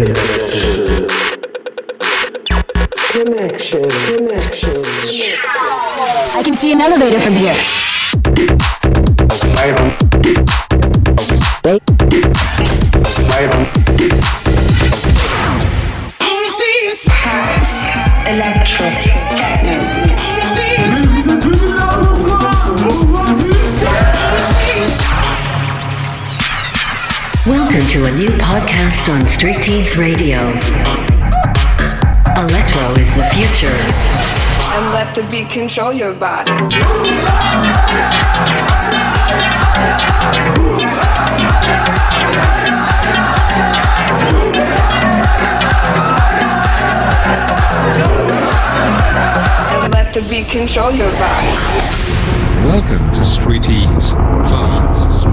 Connection. Connection. Connection. I can see an elevator from here. House, to a new podcast on Street Tease Radio. Electro is the future. and let the beat control your body. And let the beat control your body. Welcome to Street Ease. Please,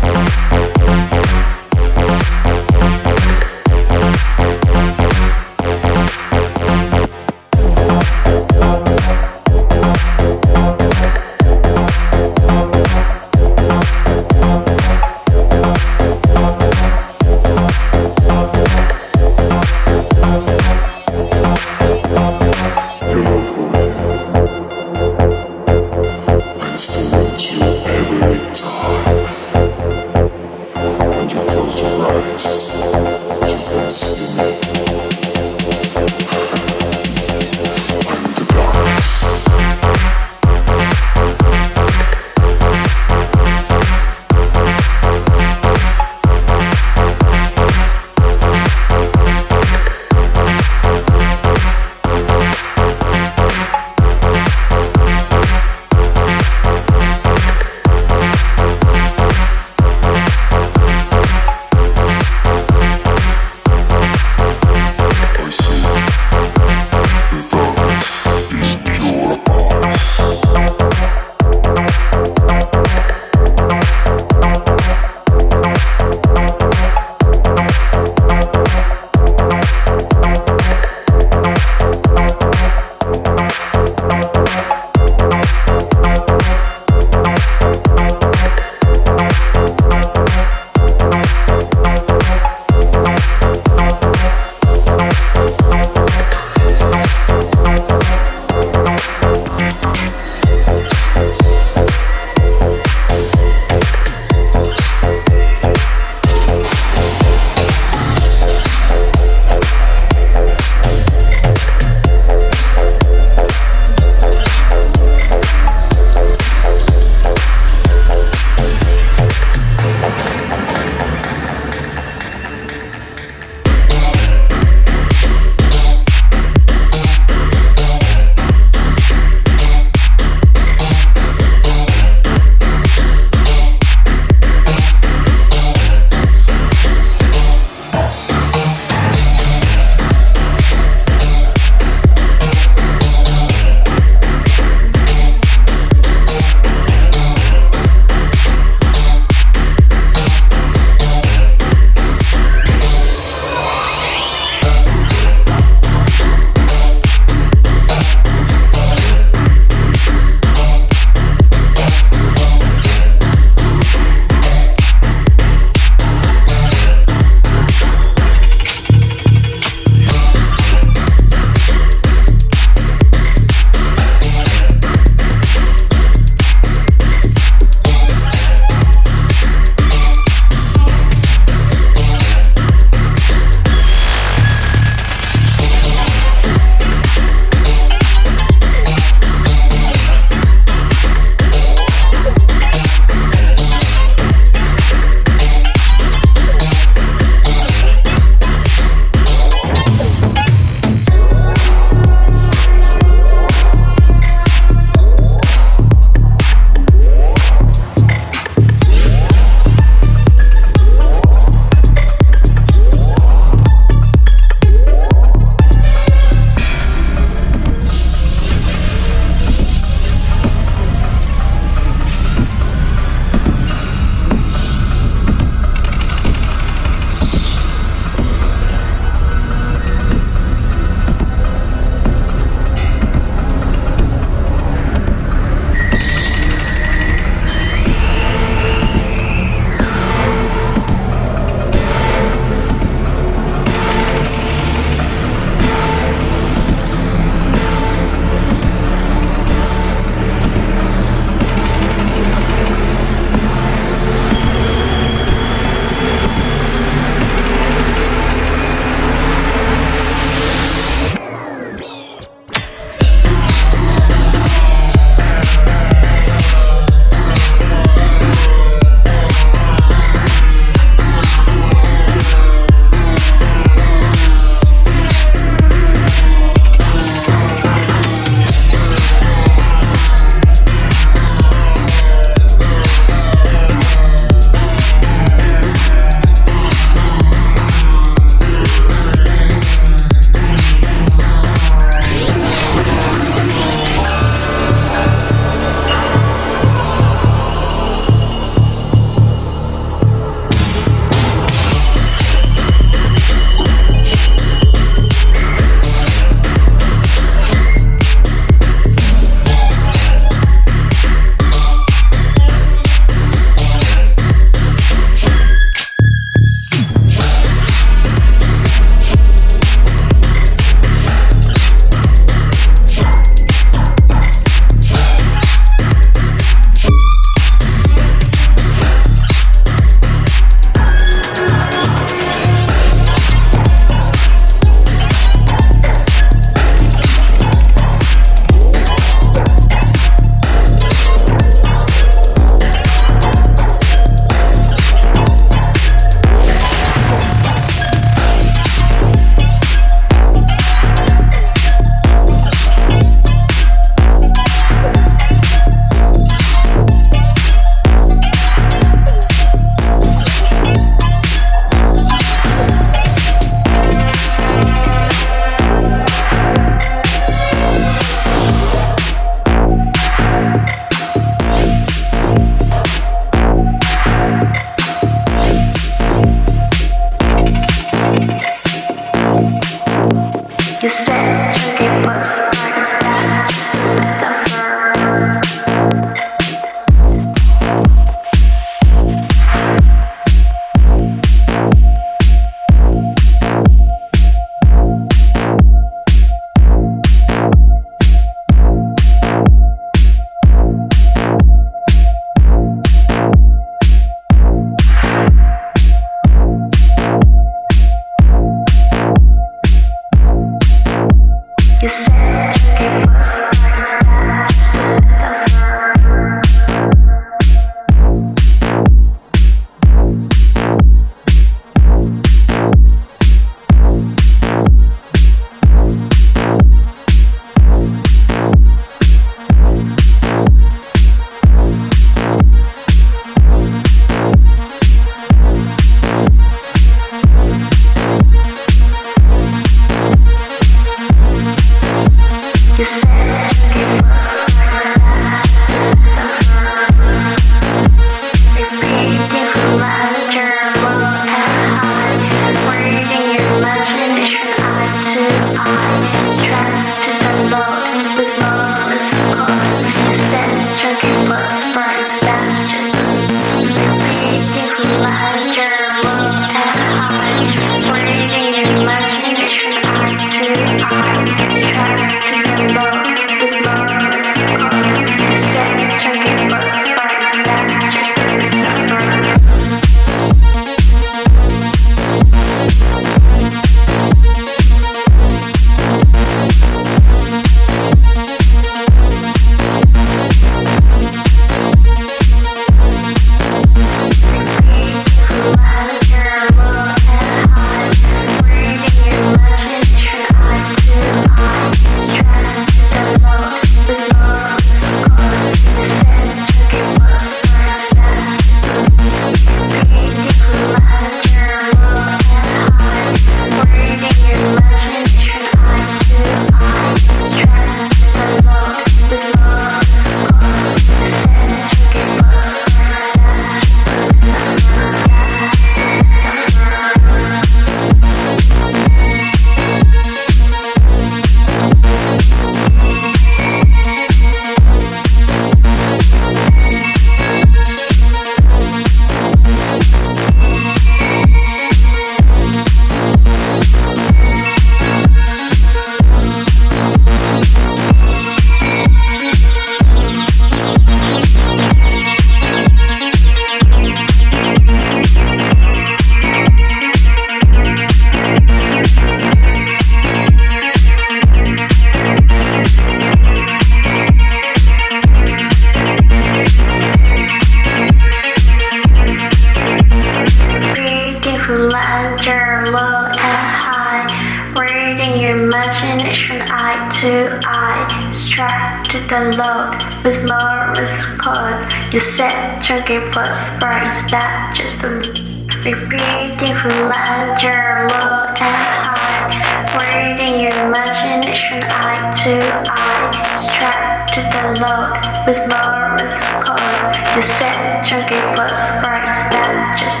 sugar plus fur is that just repeating from ledger low and high. Reading your imagination eye to eye. Strapped to the load with more with color the set sugar plus fur is that just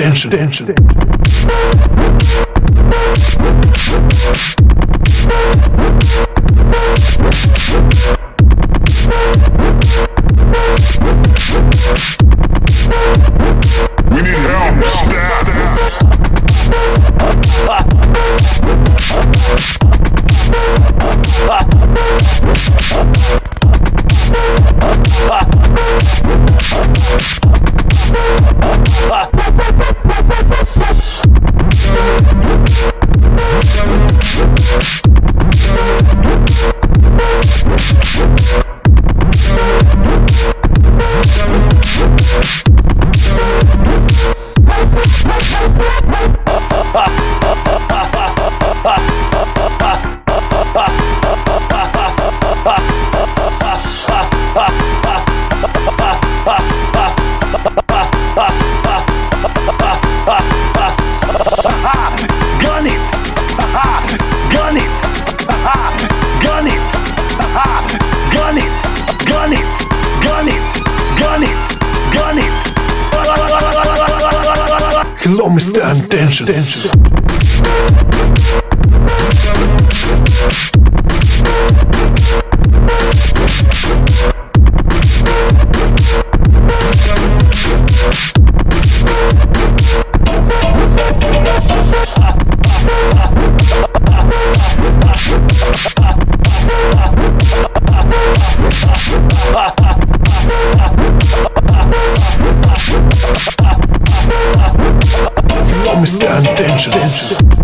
Tension. Tension. Tension. Tension. understand tension. tension.